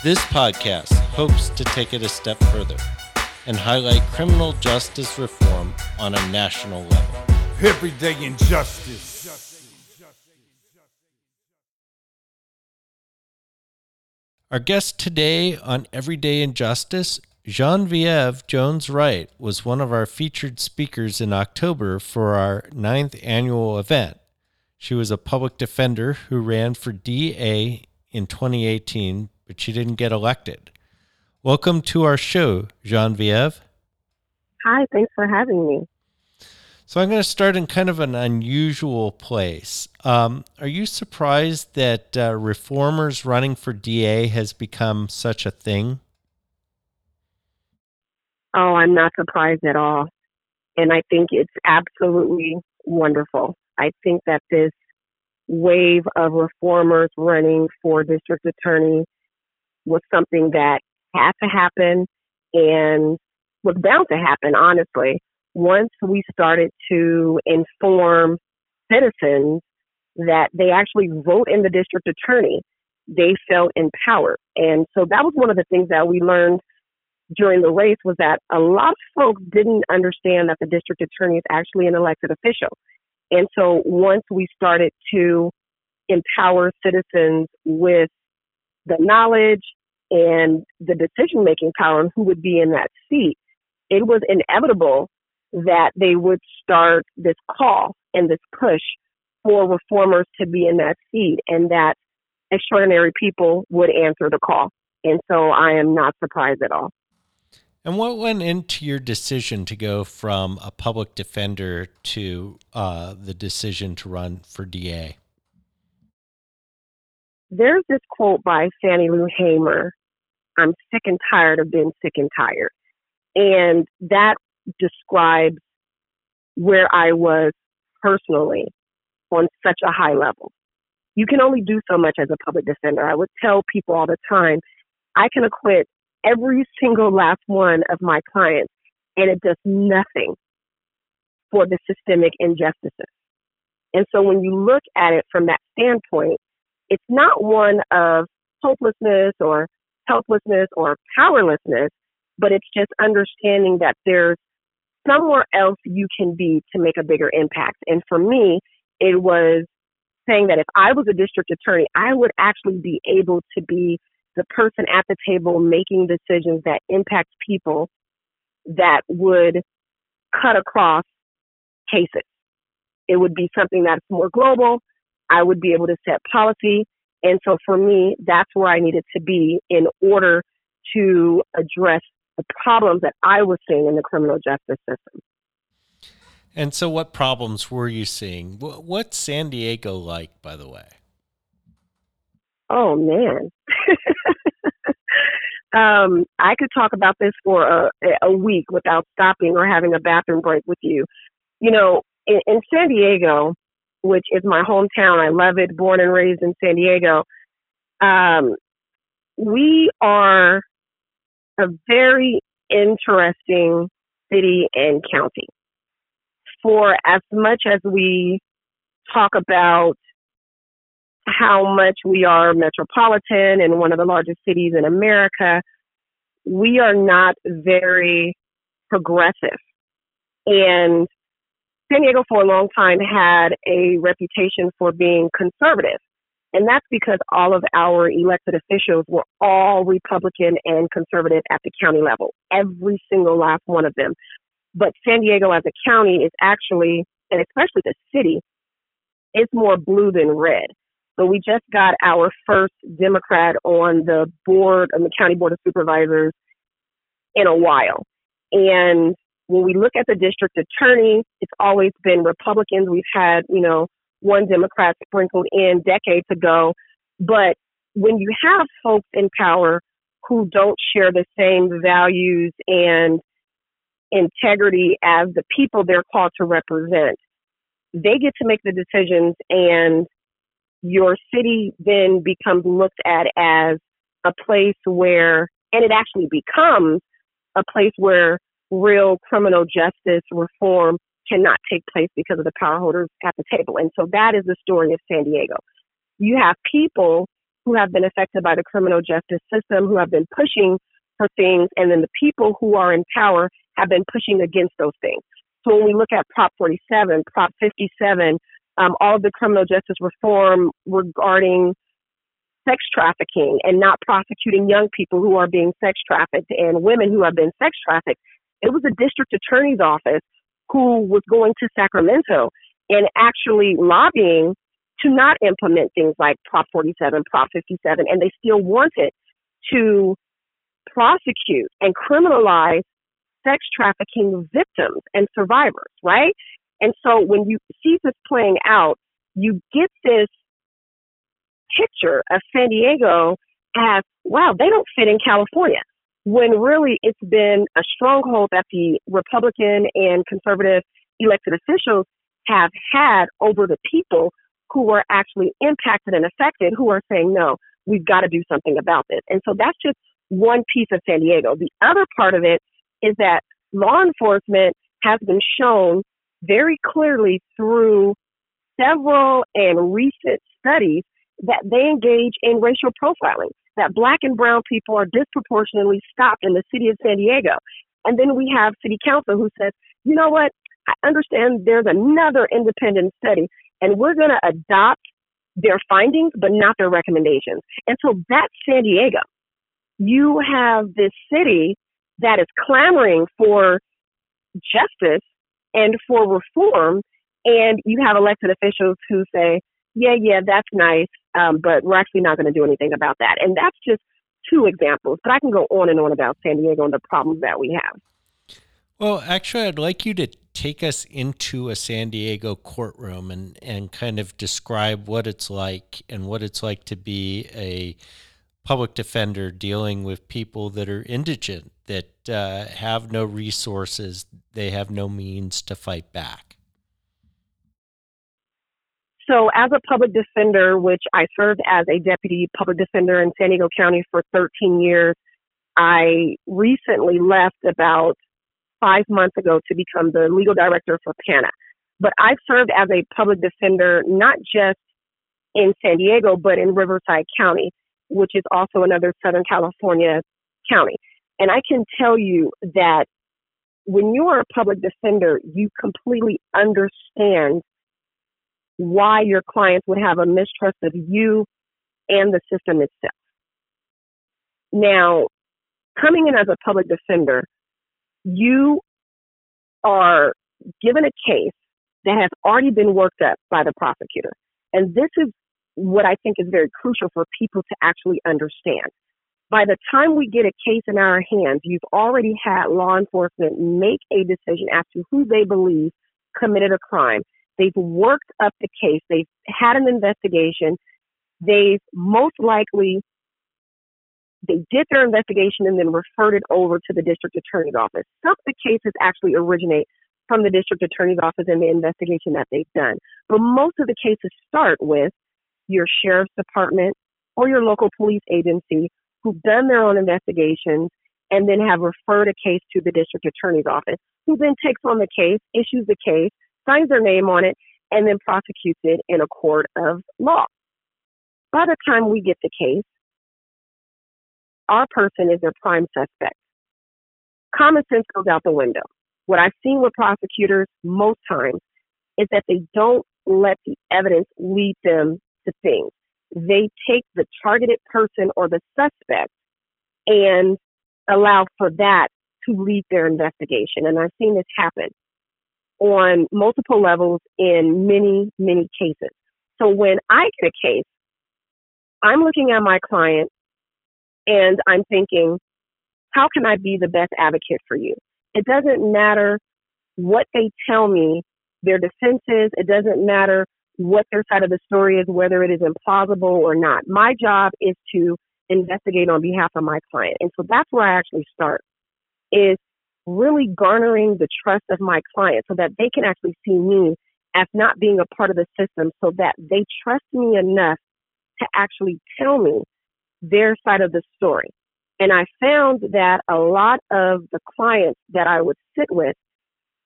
This podcast hopes to take it a step further and highlight criminal justice reform on a national level. Everyday injustice. Our guest today on Everyday Injustice, Genevieve Jones Wright, was one of our featured speakers in October for our ninth annual event. She was a public defender who ran for DA in 2018 but she didn't get elected. Welcome to our show, Genevieve. Hi, thanks for having me. So I'm going to start in kind of an unusual place. Um, are you surprised that uh, reformers running for DA has become such a thing? Oh, I'm not surprised at all. And I think it's absolutely wonderful. I think that this wave of reformers running for district attorney was something that had to happen and was bound to happen, honestly. Once we started to inform citizens that they actually vote in the district attorney, they felt empowered. And so that was one of the things that we learned during the race was that a lot of folks didn't understand that the district attorney is actually an elected official. And so once we started to empower citizens with the knowledge and the decision making power and who would be in that seat, it was inevitable that they would start this call and this push for reformers to be in that seat and that extraordinary people would answer the call. And so I am not surprised at all. And what went into your decision to go from a public defender to uh, the decision to run for DA? There's this quote by Fannie Lou Hamer I'm sick and tired of being sick and tired. And that describes where I was personally on such a high level. You can only do so much as a public defender. I would tell people all the time, I can acquit every single last one of my clients, and it does nothing for the systemic injustices. And so when you look at it from that standpoint, it's not one of hopelessness or helplessness or powerlessness, but it's just understanding that there's somewhere else you can be to make a bigger impact. And for me, it was saying that if I was a district attorney, I would actually be able to be the person at the table making decisions that impact people that would cut across cases. It would be something that's more global. I would be able to set policy and so for me, that's where I needed to be in order to address the problems that I was seeing in the criminal justice system. And so, what problems were you seeing? What's San Diego like, by the way? Oh, man. um, I could talk about this for a, a week without stopping or having a bathroom break with you. You know, in, in San Diego, which is my hometown. I love it, born and raised in San Diego. Um, we are a very interesting city and county. For as much as we talk about how much we are metropolitan and one of the largest cities in America, we are not very progressive. And San Diego for a long time had a reputation for being conservative. And that's because all of our elected officials were all Republican and conservative at the county level, every single last one of them. But San Diego as a county is actually, and especially the city, it's more blue than red. So we just got our first Democrat on the board, on the county board of supervisors in a while. And when we look at the district attorney, it's always been Republicans. We've had, you know, one Democrat sprinkled in decades ago. But when you have folks in power who don't share the same values and integrity as the people they're called to represent, they get to make the decisions and your city then becomes looked at as a place where, and it actually becomes a place where real criminal justice reform cannot take place because of the power holders at the table. And so that is the story of San Diego. You have people who have been affected by the criminal justice system, who have been pushing for things, and then the people who are in power have been pushing against those things. So when we look at Prop 47, Prop 57, um, all of the criminal justice reform regarding sex trafficking and not prosecuting young people who are being sex trafficked and women who have been sex trafficked, it was a district attorney's office who was going to Sacramento and actually lobbying to not implement things like Prop 47, Prop 57, and they still wanted to prosecute and criminalize sex trafficking victims and survivors, right? And so when you see this playing out, you get this picture of San Diego as, wow, they don't fit in California when really it's been a stronghold that the Republican and conservative elected officials have had over the people who were actually impacted and affected who are saying, no, we've got to do something about this. And so that's just one piece of San Diego. The other part of it is that law enforcement has been shown very clearly through several and recent studies that they engage in racial profiling that black and brown people are disproportionately stopped in the city of San Diego. And then we have city council who says, you know what? I understand there's another independent study and we're going to adopt their findings, but not their recommendations. And so that's San Diego. You have this city that is clamoring for justice and for reform, and you have elected officials who say, yeah, yeah, that's nice, um, but we're actually not going to do anything about that. And that's just two examples, but I can go on and on about San Diego and the problems that we have. Well, actually, I'd like you to take us into a San Diego courtroom and, and kind of describe what it's like and what it's like to be a public defender dealing with people that are indigent, that uh, have no resources, they have no means to fight back. So, as a public defender, which I served as a deputy public defender in San Diego County for 13 years, I recently left about five months ago to become the legal director for PANA. But I've served as a public defender not just in San Diego, but in Riverside County, which is also another Southern California county. And I can tell you that when you are a public defender, you completely understand why your clients would have a mistrust of you and the system itself. Now, coming in as a public defender, you are given a case that has already been worked up by the prosecutor. And this is what I think is very crucial for people to actually understand. By the time we get a case in our hands, you've already had law enforcement make a decision as to who they believe committed a crime. They've worked up the case. They've had an investigation. They've most likely they did their investigation and then referred it over to the district attorney's office. Some of the cases actually originate from the district attorney's office and the investigation that they've done. But most of the cases start with your sheriff's department or your local police agency who've done their own investigations and then have referred a case to the district attorney's office, who then takes on the case, issues the case, signs their name on it, and then prosecutes it in a court of law. By the time we get the case, our person is their prime suspect. Common sense goes out the window. What I've seen with prosecutors most times is that they don't let the evidence lead them to things. They take the targeted person or the suspect and allow for that to lead their investigation. And I've seen this happen on multiple levels in many, many cases. So when I get a case, I'm looking at my client and I'm thinking, how can I be the best advocate for you? It doesn't matter what they tell me their defense is. It doesn't matter what their side of the story is, whether it is implausible or not. My job is to investigate on behalf of my client. And so that's where I actually start is really garnering the trust of my client so that they can actually see me as not being a part of the system so that they trust me enough to actually tell me their side of the story. And I found that a lot of the clients that I would sit with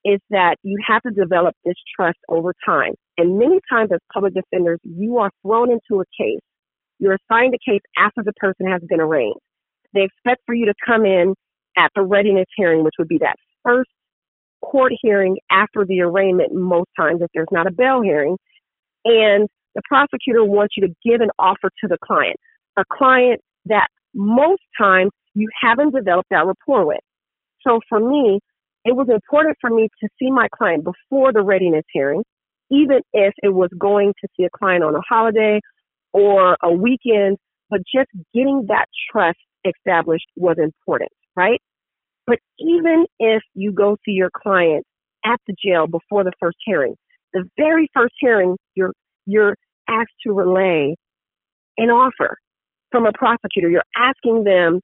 is that you have to develop this trust over time. And many times as public defenders, you are thrown into a case. You're assigned a case after the person has been arraigned. They expect for you to come in at the readiness hearing, which would be that first court hearing after the arraignment most times if there's not a bail hearing. And the prosecutor wants you to give an offer to the client, a client that most times you haven't developed that rapport with. So for me, it was important for me to see my client before the readiness hearing, even if it was going to see a client on a holiday or a weekend, but just getting that trust established was important, right? But even if you go to your client at the jail before the first hearing, the very first hearing, you're, you're asked to relay an offer from a prosecutor. You're asking them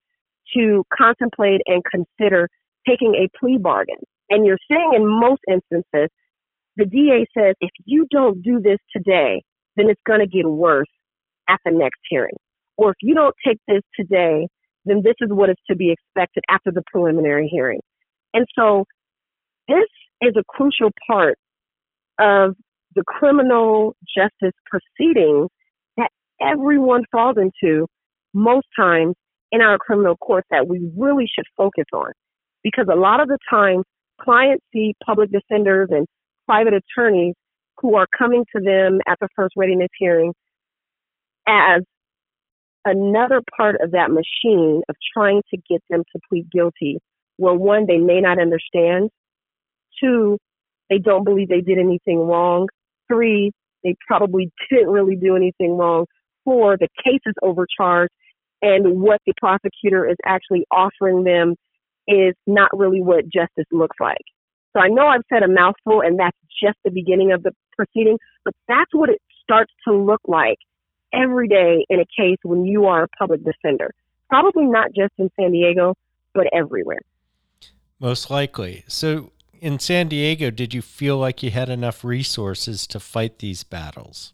to contemplate and consider taking a plea bargain. And you're saying in most instances, the DA says, if you don't do this today, then it's going to get worse at the next hearing. Or if you don't take this today, then this is what is to be expected after the preliminary hearing. And so this is a crucial part of the criminal justice proceedings that everyone falls into most times in our criminal courts that we really should focus on because a lot of the time clients see public defenders and private attorneys who are coming to them at the first readiness hearing as another part of that machine of trying to get them to plead guilty where one, they may not understand. Two, they don't believe they did anything wrong. Three, they probably didn't really do anything wrong. Four, the case is overcharged and what the prosecutor is actually offering them is not really what justice looks like. So I know I've said a mouthful and that's just the beginning of the proceeding, but that's what it starts to look like every day in a case when you are a public defender. Probably not just in San Diego, but everywhere. Most likely. So in San Diego, did you feel like you had enough resources to fight these battles?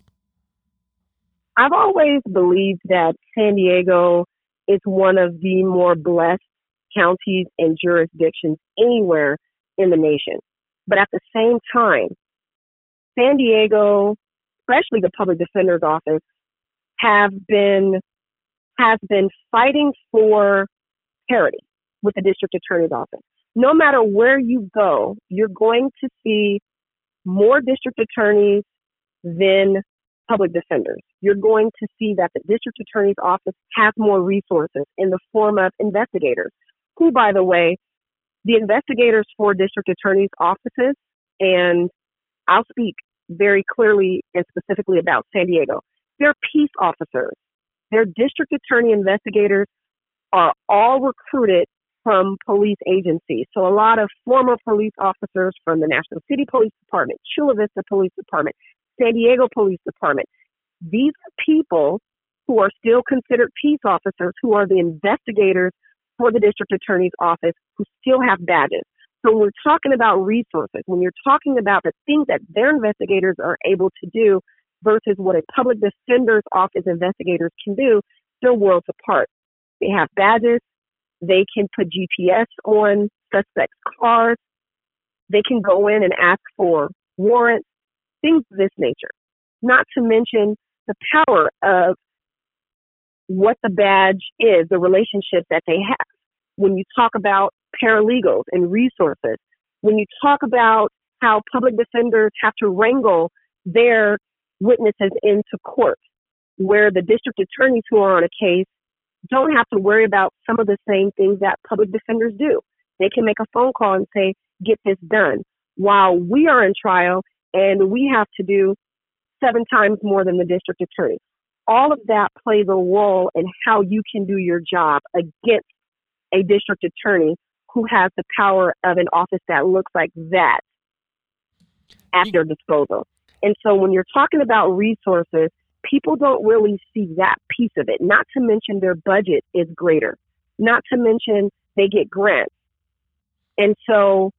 I've always believed that San Diego is one of the more blessed counties and jurisdictions anywhere in the nation. But at the same time, San Diego, especially the public defender's office, have been has been fighting for parity with the district attorney's office. No matter where you go, you're going to see more district attorneys than public defenders. You're going to see that the district attorney's office has more resources in the form of investigators who, by the way, the investigators for district attorney's offices, and I'll speak very clearly and specifically about San Diego, they're peace officers. Their district attorney investigators are all recruited from police agencies. So a lot of former police officers from the National City Police Department, Chula Vista Police Department, San Diego Police Department. These are people who are still considered peace officers who are the investigators for the district attorney's office who still have badges. So when we're talking about resources, when you're talking about the things that their investigators are able to do versus what a public defender's office investigators can do, they're worlds apart. They have badges. They can put GPS on suspects' cars. They can go in and ask for warrants, things of this nature. Not to mention the power of what the badge is, the relationship that they have. When you talk about paralegals and resources, when you talk about how public defenders have to wrangle their witnesses into court, where the district attorneys who are on a case don't have to worry about some of the same things that public defenders do. They can make a phone call and say, get this done. while we are in trial and we have to do seven times more than the district attorney. All of that plays a role in how you can do your job against a district attorney who has the power of an office that looks like that at their disposal. And so when you're talking about resources, people don't really see that piece of it, not to mention their budget is greater, not to mention they get grants. And so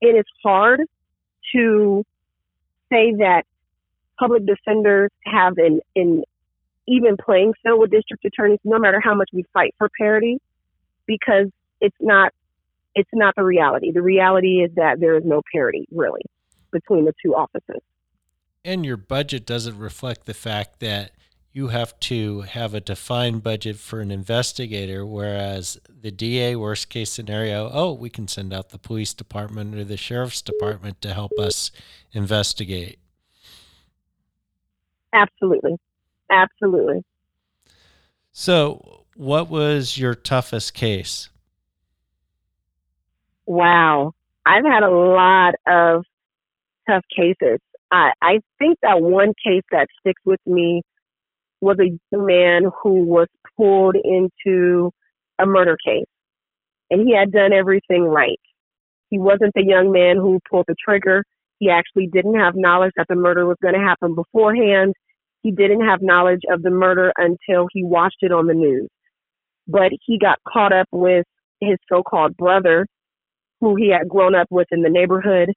it is hard to say that public defenders have an, an even playing field with district attorneys, no matter how much we fight for parity, because it's not it's not the reality. The reality is that there is no parity really between the two offices. And your budget doesn't reflect the fact that you have to have a defined budget for an investigator, whereas the DA, worst case scenario, oh, we can send out the police department or the sheriff's department to help us investigate. Absolutely. Absolutely. So, what was your toughest case? Wow. I've had a lot of tough cases. I, I think that one case that sticks with me was a man who was pulled into a murder case and he had done everything right. He wasn't the young man who pulled the trigger. He actually didn't have knowledge that the murder was going to happen beforehand. He didn't have knowledge of the murder until he watched it on the news. But he got caught up with his so-called brother, who he had grown up with in the neighborhood.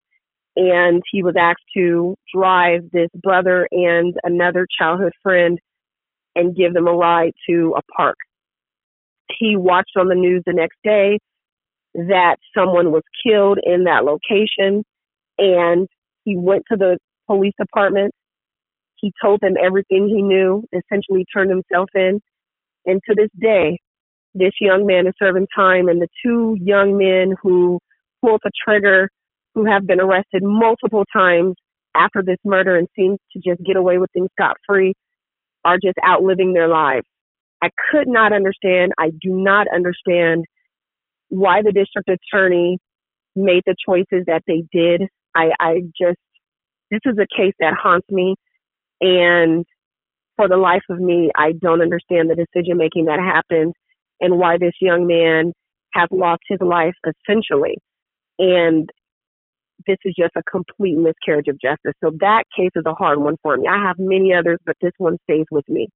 And he was asked to drive this brother and another childhood friend and give them a ride to a park. He watched on the news the next day that someone was killed in that location and he went to the police department. He told them everything he knew, essentially turned himself in. And to this day, this young man is serving time and the two young men who pulled the trigger, who have been arrested multiple times after this murder and seem to just get away with things scot free, are just outliving their lives. I could not understand, I do not understand why the district attorney made the choices that they did. I, I just, this is a case that haunts me. And for the life of me, I don't understand the decision making that happened and why this young man has lost his life essentially. And this is just a complete miscarriage of justice. So that case is a hard one for me. I have many others, but this one stays with me.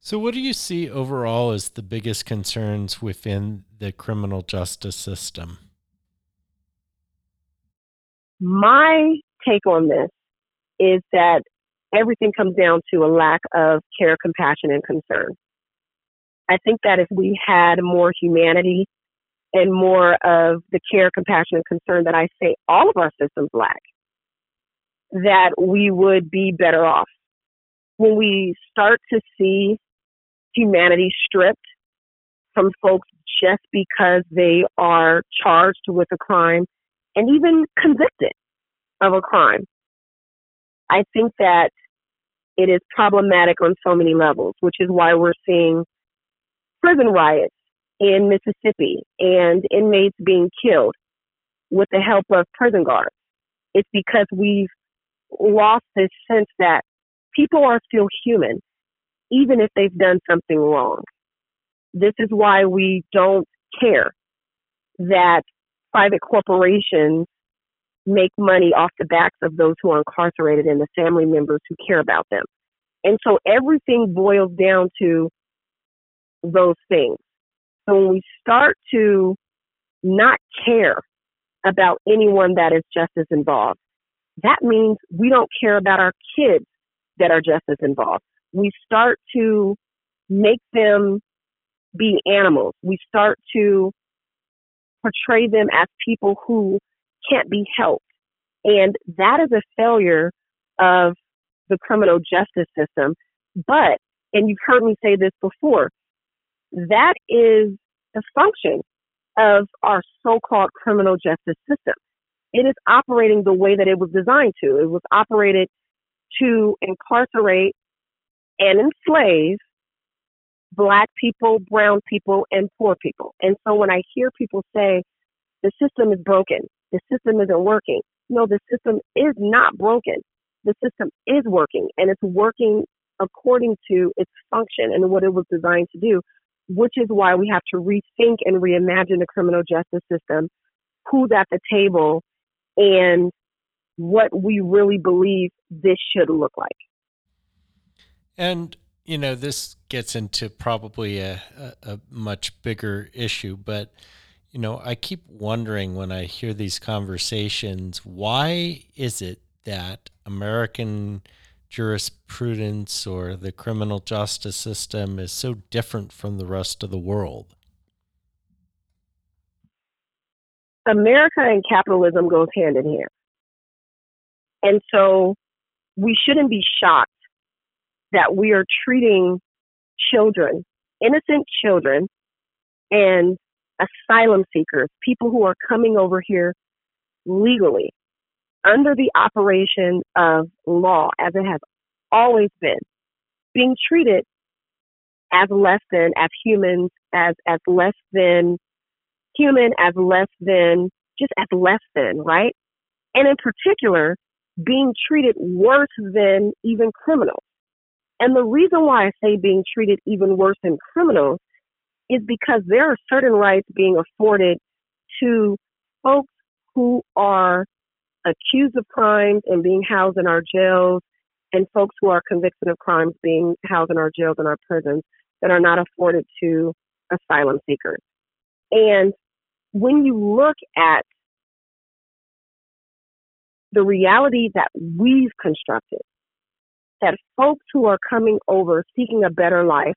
So, what do you see overall as the biggest concerns within the criminal justice system? My take on this is that everything comes down to a lack of care, compassion, and concern. I think that if we had more humanity and more of the care, compassion, and concern that I say all of our systems lack, that we would be better off. When we start to see humanity stripped from folks just because they are charged with a crime and even convicted of a crime, I think that it is problematic on so many levels, which is why we're seeing prison riots in Mississippi and inmates being killed with the help of prison guards. It's because we've lost this sense that people are still human, even if they've done something wrong. This is why we don't care that private corporations make money off the backs of those who are incarcerated and the family members who care about them. And so everything boils down to those things. So when we start to not care about anyone that is just as involved, that means we don't care about our kids that are just as involved. We start to make them be animals. We start to portray them as people who can't be helped. And that is a failure of the criminal justice system. But, and you've heard me say this before, that is a function of our so-called criminal justice system. It is operating the way that it was designed to. It was operated to incarcerate and enslave black people, brown people, and poor people. And so when I hear people say the system is broken, the system isn't working. No, the system is not broken. The system is working and it's working according to its function and what it was designed to do, which is why we have to rethink and reimagine the criminal justice system, who's at the table, and what we really believe this should look like. And, you know, this gets into probably a, a, a much bigger issue, but you know, I keep wondering when I hear these conversations, why is it that American jurisprudence or the criminal justice system is so different from the rest of the world? America and capitalism goes hand in hand. And so we shouldn't be shocked that we are treating children, innocent children, and asylum seekers, people who are coming over here legally under the operation of law as it has always been, being treated as less than, as humans, as, as less than human, as less than, just as less than, right? And in particular, being treated worse than even criminals. And the reason why I say being treated even worse than criminals is because there are certain rights being afforded to folks who are accused of crimes and being housed in our jails and folks who are convicted of crimes being housed in our jails and our prisons that are not afforded to asylum seekers. And when you look at the reality that we've constructed, that folks who are coming over seeking a better life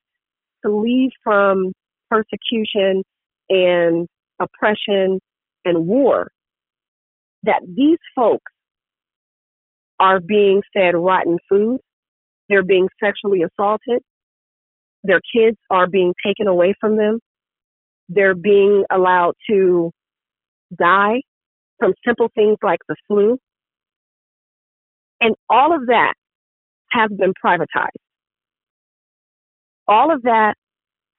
to leave from persecution and oppression and war, that these folks are being fed rotten food, they're being sexually assaulted, their kids are being taken away from them, they're being allowed to die from simple things like the flu. And all of that has been privatized. All of that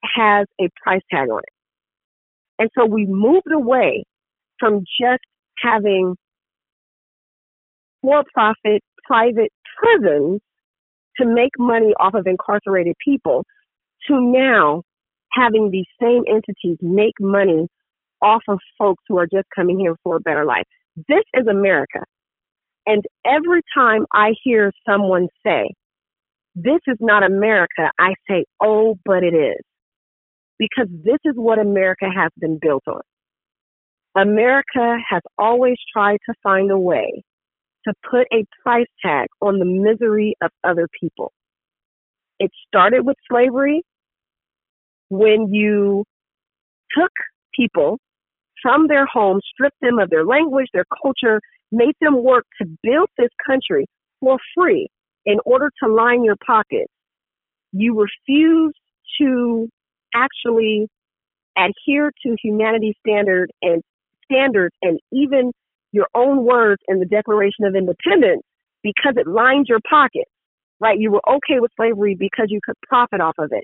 has a price tag on it. And so we moved away from just having for profit private prisons to make money off of incarcerated people to now having these same entities make money off of folks who are just coming here for a better life. This is America. And every time I hear someone say, this is not America, I say, oh, but it is because this is what America has been built on. America has always tried to find a way to put a price tag on the misery of other people. It started with slavery when you took people from their homes, stripped them of their language, their culture, made them work to build this country for free in order to line your pockets. You refused to actually adhere to humanity standard and standards and even your own words in the Declaration of Independence because it lined your pockets, right? You were okay with slavery because you could profit off of it.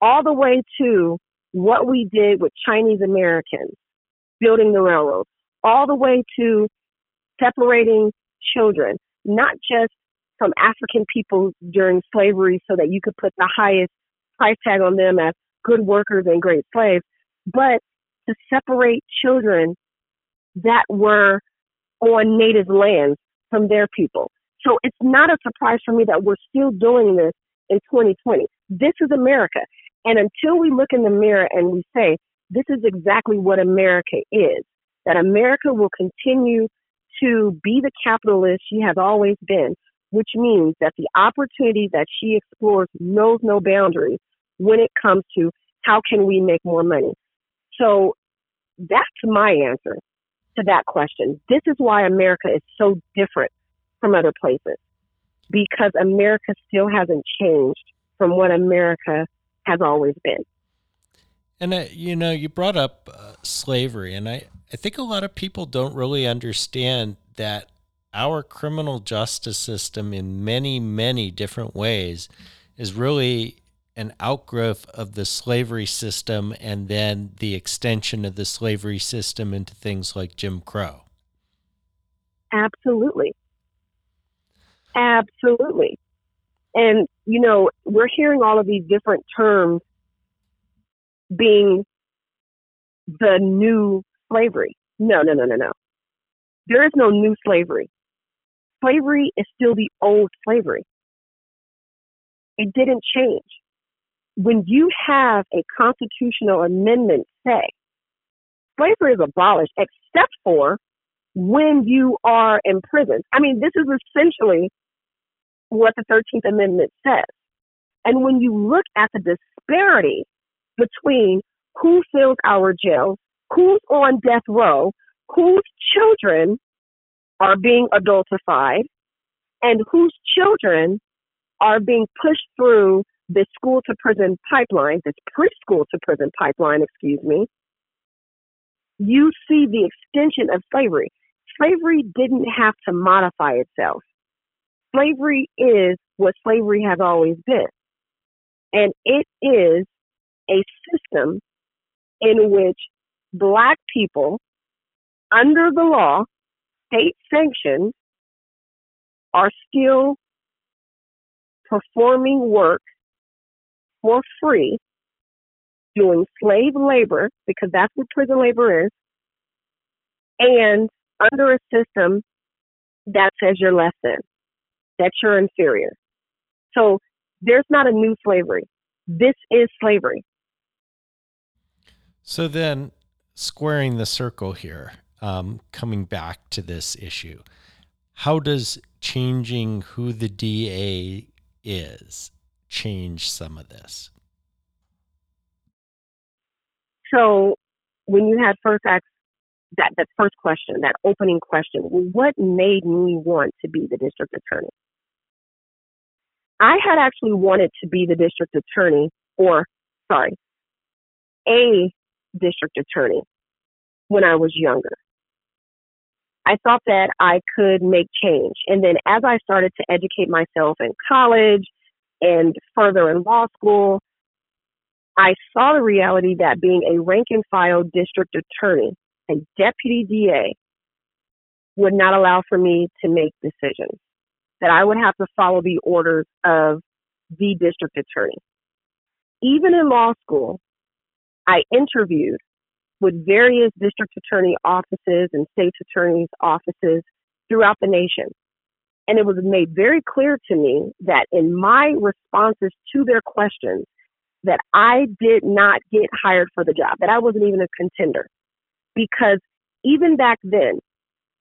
All the way to what we did with Chinese Americans building the railroads, all the way to separating children, not just from African people during slavery so that you could put the highest price tag on them as good workers and great slaves, but to separate children that were on native lands from their people. So it's not a surprise for me that we're still doing this in 2020. This is America. And until we look in the mirror and we say, this is exactly what America is, that America will continue to be the capitalist she has always been, which means that the opportunity that she explores knows no boundaries when it comes to how can we make more money. So that's my answer to that question. This is why America is so different from other places because America still hasn't changed from what America has always been. And uh, you know, you brought up uh, slavery, and I, I think a lot of people don't really understand that our criminal justice system, in many, many different ways, is really an outgrowth of the slavery system and then the extension of the slavery system into things like Jim Crow. Absolutely. Absolutely. And, you know, we're hearing all of these different terms being the new slavery. No, no, no, no, no. There is no new slavery. Slavery is still the old slavery. It didn't change. When you have a constitutional amendment say slavery is abolished except for when you are imprisoned. I mean, this is essentially what the 13th Amendment says. And when you look at the disparity between who fills our jails, who's on death row, whose children are being adultified, and whose children are being pushed through the school to prison pipeline, this preschool to prison pipeline, excuse me, you see the extension of slavery. Slavery didn't have to modify itself. Slavery is what slavery has always been. And it is a system in which black people, under the law, state sanctioned, are still performing work for free doing slave labor, because that's what prison labor is, and under a system that says you're less than, that you're inferior. So there's not a new slavery. This is slavery. So then, squaring the circle here, um, coming back to this issue, how does changing who the DA is change some of this? So when you had first asked that, that first question, that opening question, what made me want to be the district attorney? I had actually wanted to be the district attorney, or sorry, a district attorney when I was younger. I thought that I could make change. And then as I started to educate myself in college and further in law school, I saw the reality that being a rank and file district attorney, a deputy DA, would not allow for me to make decisions, that I would have to follow the orders of the district attorney. Even in law school, I interviewed with various district attorney offices and state attorneys' offices throughout the nation. And it was made very clear to me that in my responses to their questions, that I did not get hired for the job, that I wasn't even a contender. Because even back then,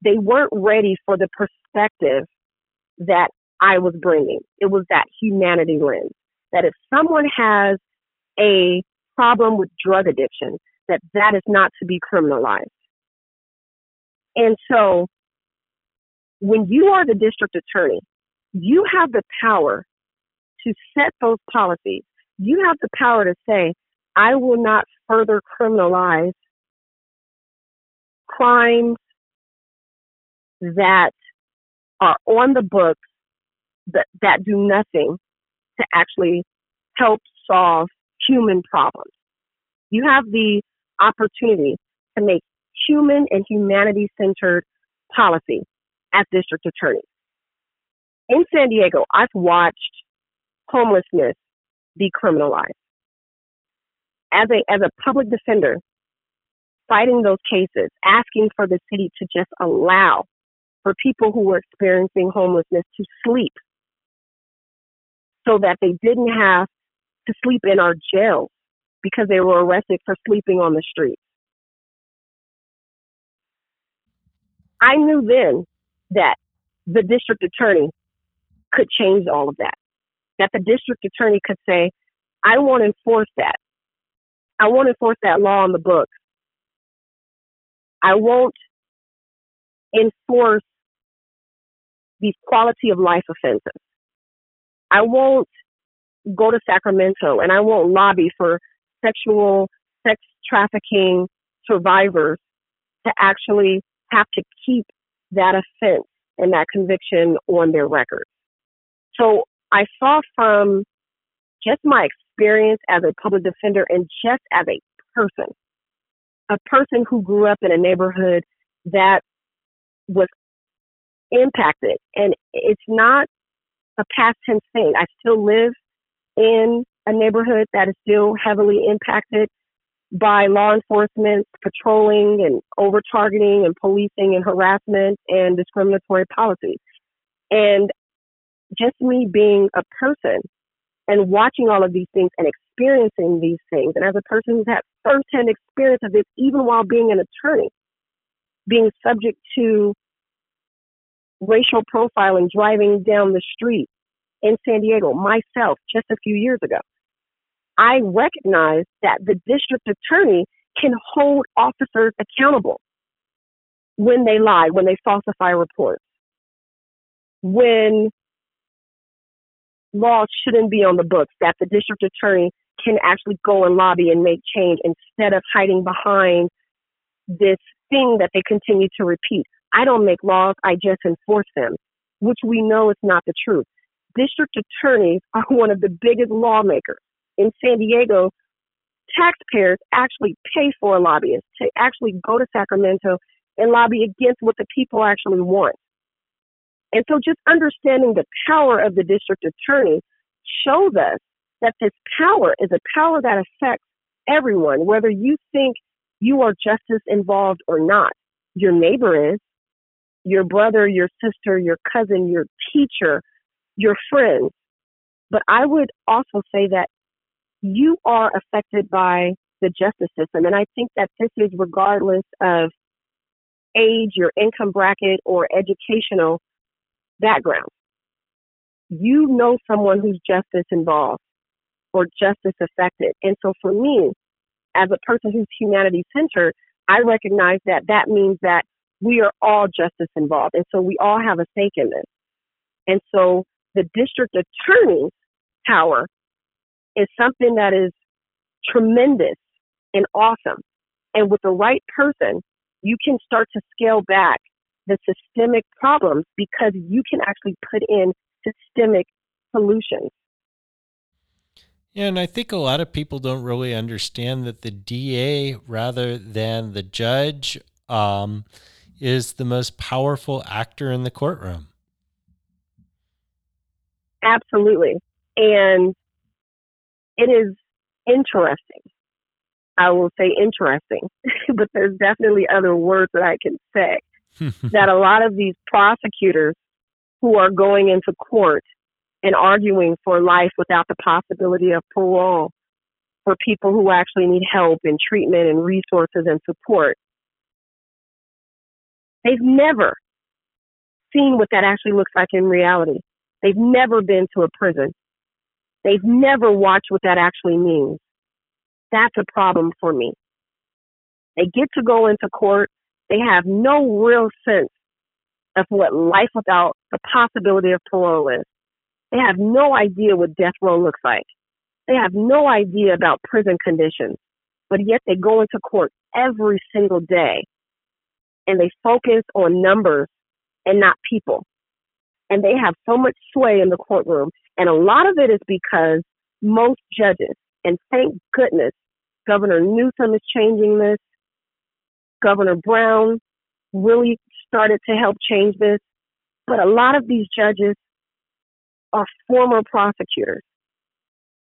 they weren't ready for the perspective that I was bringing. It was that humanity lens. That if someone has a problem with drug addiction, that that is not to be criminalized. And so when you are the district attorney, you have the power to set those policies you have the power to say, I will not further criminalize crimes that are on the books that, that do nothing to actually help solve human problems. You have the opportunity to make human and humanity centered policy as district attorney. In San Diego, I've watched homelessness decriminalized. As a, as a public defender, fighting those cases, asking for the city to just allow for people who were experiencing homelessness to sleep so that they didn't have to sleep in our jails because they were arrested for sleeping on the street. I knew then that the district attorney could change all of that that the district attorney could say, I want to enforce that. I want to enforce that law on the books. I won't enforce these quality of life offenses. I won't go to Sacramento and I won't lobby for sexual, sex trafficking survivors to actually have to keep that offense and that conviction on their record. So I saw from just my experience as a public defender and just as a person, a person who grew up in a neighborhood that was impacted. And it's not a past tense thing. I still live in a neighborhood that is still heavily impacted by law enforcement patrolling and over targeting and policing and harassment and discriminatory policies. And just me being a person and watching all of these things and experiencing these things, and as a person who's had firsthand experience of this, even while being an attorney, being subject to racial profiling driving down the street in San Diego myself just a few years ago. I recognize that the district attorney can hold officers accountable when they lie, when they falsify reports, when laws shouldn't be on the books, that the district attorney can actually go and lobby and make change instead of hiding behind this thing that they continue to repeat. I don't make laws, I just enforce them, which we know is not the truth. District attorneys are one of the biggest lawmakers in San Diego, taxpayers actually pay for a lobbyist to actually go to Sacramento and lobby against what the people actually want. And so just understanding the power of the district attorney shows us that this power is a power that affects everyone, whether you think you are justice involved or not. Your neighbor is, your brother, your sister, your cousin, your teacher, your friends. But I would also say that you are affected by the justice system. And I think that this is regardless of age, your income bracket, or educational background. You know someone who's justice involved or justice affected. And so for me, as a person who's humanity centered, I recognize that that means that we are all justice involved. And so we all have a stake in this. And so the district attorney's power is something that is tremendous and awesome. And with the right person, you can start to scale back the systemic problems because you can actually put in systemic solutions. Yeah, and I think a lot of people don't really understand that the DA, rather than the judge, um, is the most powerful actor in the courtroom. Absolutely. And it is interesting. I will say interesting, but there's definitely other words that I can say. that a lot of these prosecutors who are going into court and arguing for life without the possibility of parole for people who actually need help and treatment and resources and support. They've never seen what that actually looks like in reality. They've never been to a prison. They've never watched what that actually means. That's a problem for me. They get to go into court. They have no real sense of what life without the possibility of parole is. They have no idea what death row looks like. They have no idea about prison conditions, but yet they go into court every single day and they focus on numbers and not people. And they have so much sway in the courtroom and a lot of it is because most judges, and thank goodness, Governor Newsom is changing this. Governor Brown really started to help change this. But a lot of these judges are former prosecutors.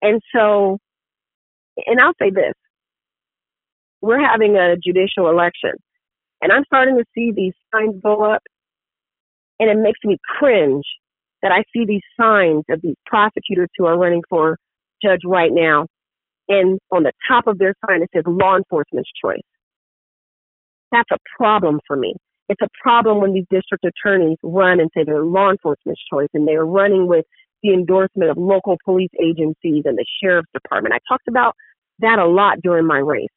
And so, and I'll say this we're having a judicial election, and I'm starting to see these signs go up, and it makes me cringe that I see these signs of these prosecutors who are running for judge right now. And on the top of their sign, it says law enforcement's choice. That's a problem for me. It's a problem when these district attorneys run and say they're law enforcement's choice and they are running with the endorsement of local police agencies and the sheriff's department. I talked about that a lot during my race.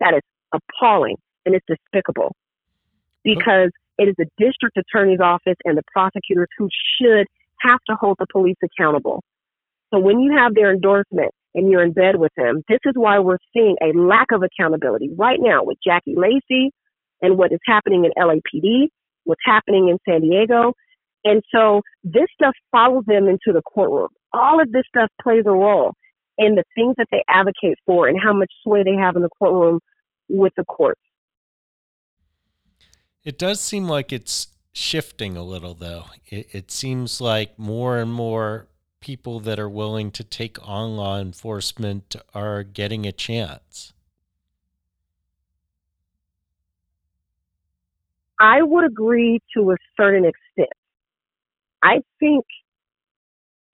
That is appalling and it's despicable because it is the district attorney's office and the prosecutors who should have to hold the police accountable. So when you have their endorsement and you're in bed with them, this is why we're seeing a lack of accountability right now with Jackie Lacey and what is happening in LAPD, what's happening in San Diego. And so this stuff follows them into the courtroom. All of this stuff plays a role in the things that they advocate for and how much sway they have in the courtroom with the courts. It does seem like it's shifting a little, though. It, it seems like more and more people that are willing to take on law enforcement are getting a chance. I would agree to a certain extent. I think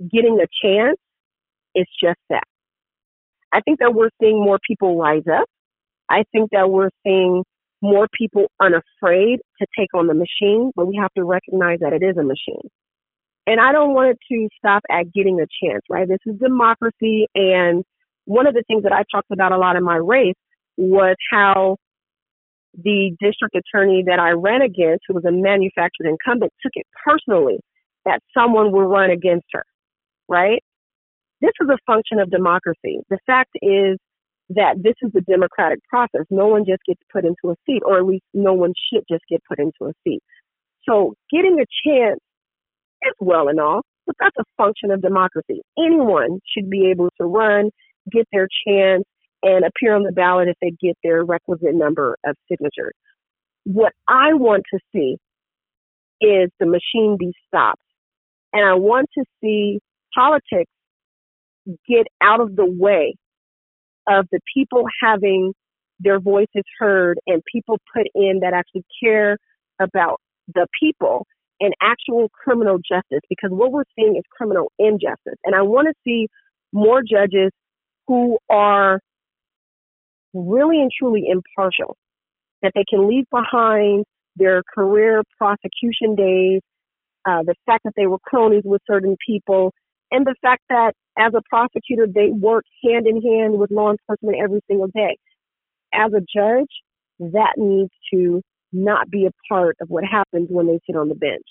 getting a chance is just that. I think that we're seeing more people rise up. I think that we're seeing more people unafraid to take on the machine, but we have to recognize that it is a machine. And I don't want it to stop at getting a chance, right? This is democracy. And one of the things that I talked about a lot in my race was how the district attorney that I ran against, who was a manufactured incumbent, took it personally that someone would run against her, right? This is a function of democracy. The fact is that this is a democratic process. No one just gets put into a seat, or at least no one should just get put into a seat. So getting a chance is well and all, but that's a function of democracy. Anyone should be able to run, get their chance, and appear on the ballot if they get their requisite number of signatures. What I want to see is the machine be stopped. And I want to see politics get out of the way of the people having their voices heard and people put in that actually care about the people and actual criminal justice because what we're seeing is criminal injustice. And I want to see more judges who are really and truly impartial, that they can leave behind their career prosecution days, uh, the fact that they were cronies with certain people, and the fact that as a prosecutor, they work hand in hand with law enforcement every single day. As a judge, that needs to not be a part of what happens when they sit on the bench.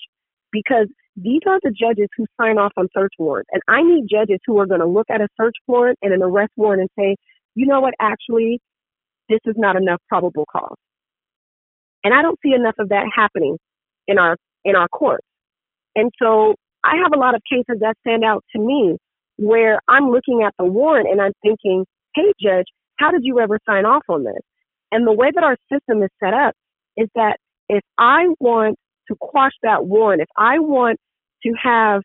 Because these are the judges who sign off on search warrants. And I need judges who are going to look at a search warrant and an arrest warrant and say, you know what, actually, this is not enough probable cause. And I don't see enough of that happening in our in our courts. And so I have a lot of cases that stand out to me where I'm looking at the warrant and I'm thinking, hey, judge, how did you ever sign off on this? And the way that our system is set up is that if I want to quash that warrant, if I want to have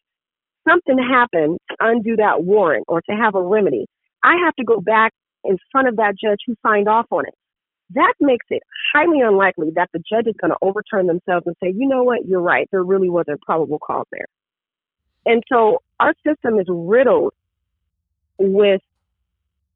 something happen to undo that warrant or to have a remedy, I have to go back in front of that judge who signed off on it. That makes it highly unlikely that the judge is going to overturn themselves and say, you know what, you're right, there really wasn't probable cause there. And so our system is riddled with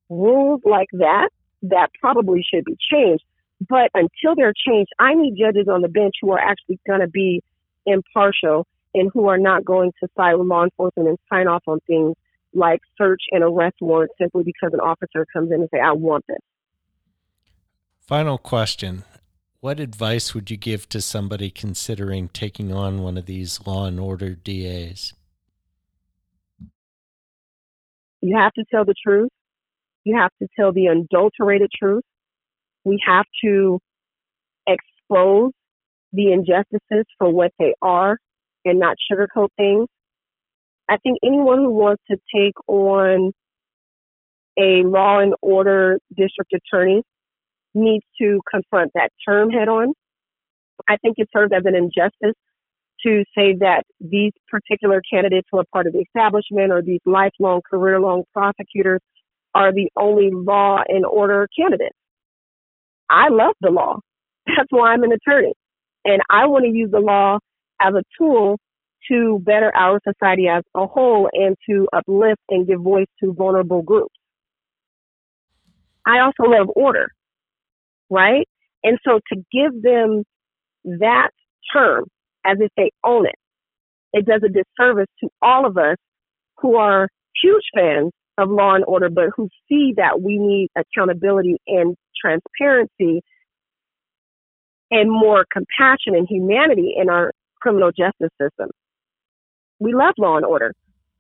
rules like that that probably should be changed. But until they're changed, I need judges on the bench who are actually going to be impartial and who are not going to side with law enforcement and sign off on things like search and arrest warrants simply because an officer comes in and say, I want this. Final question. What advice would you give to somebody considering taking on one of these law and order DAs? You have to tell the truth. You have to tell the adulterated truth. We have to expose the injustices for what they are and not sugarcoat things. I think anyone who wants to take on a law and order district attorney needs to confront that term head on. I think it serves as an injustice to say that these particular candidates who are part of the establishment or these lifelong career long prosecutors are the only law and order candidates. I love the law. That's why I'm an attorney. And I want to use the law as a tool to better our society as a whole and to uplift and give voice to vulnerable groups. I also love order, right? And so to give them that term as if they own it, it does a disservice to all of us who are huge fans of law and order, but who see that we need accountability and transparency and more compassion and humanity in our criminal justice system we love law and order,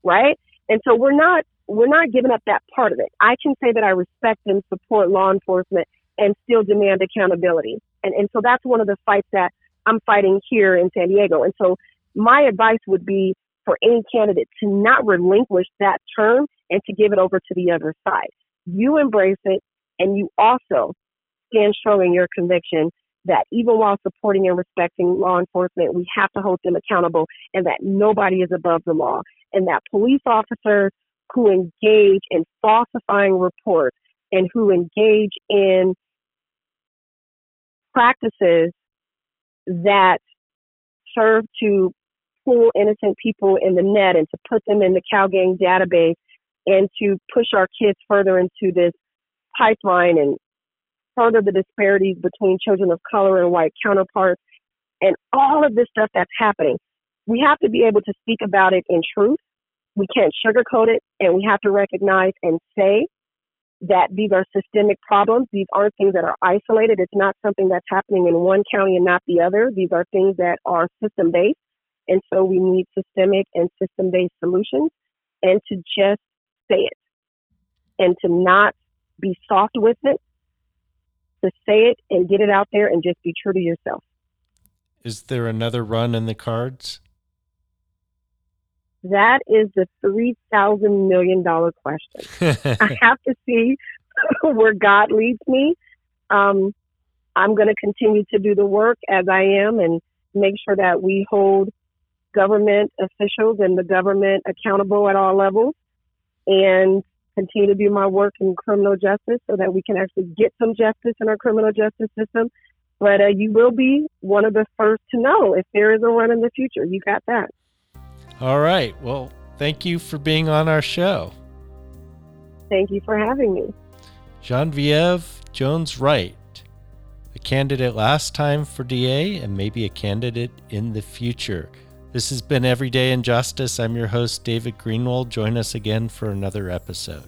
right? And so we're not we're not giving up that part of it. I can say that I respect and support law enforcement and still demand accountability. And and so that's one of the fights that I'm fighting here in San Diego. And so my advice would be for any candidate to not relinquish that term and to give it over to the other side. You embrace it and you also stand strong in your conviction that even while supporting and respecting law enforcement, we have to hold them accountable and that nobody is above the law and that police officers who engage in falsifying reports and who engage in practices that serve to pull innocent people in the net and to put them in the CalGang database and to push our kids further into this pipeline and further the disparities between children of color and white counterparts and all of this stuff that's happening. We have to be able to speak about it in truth. We can't sugarcoat it and we have to recognize and say that these are systemic problems. These aren't things that are isolated. It's not something that's happening in one county and not the other. These are things that are system based. And so we need systemic and system based solutions and to just say it and to not be soft with it, to say it and get it out there and just be true to yourself. Is there another run in the cards? That is the $3,000 million question. I have to see where God leads me. Um, I'm going to continue to do the work as I am and make sure that we hold government officials and the government accountable at all levels and continue to do my work in criminal justice so that we can actually get some justice in our criminal justice system. But uh, you will be one of the first to know if there is a run in the future. You got that. All right. Well, thank you for being on our show. Thank you for having me. Genevieve Jones Wright, a candidate last time for DA and maybe a candidate in the future. This has been Everyday Injustice. I'm your host, David Greenwald. Join us again for another episode.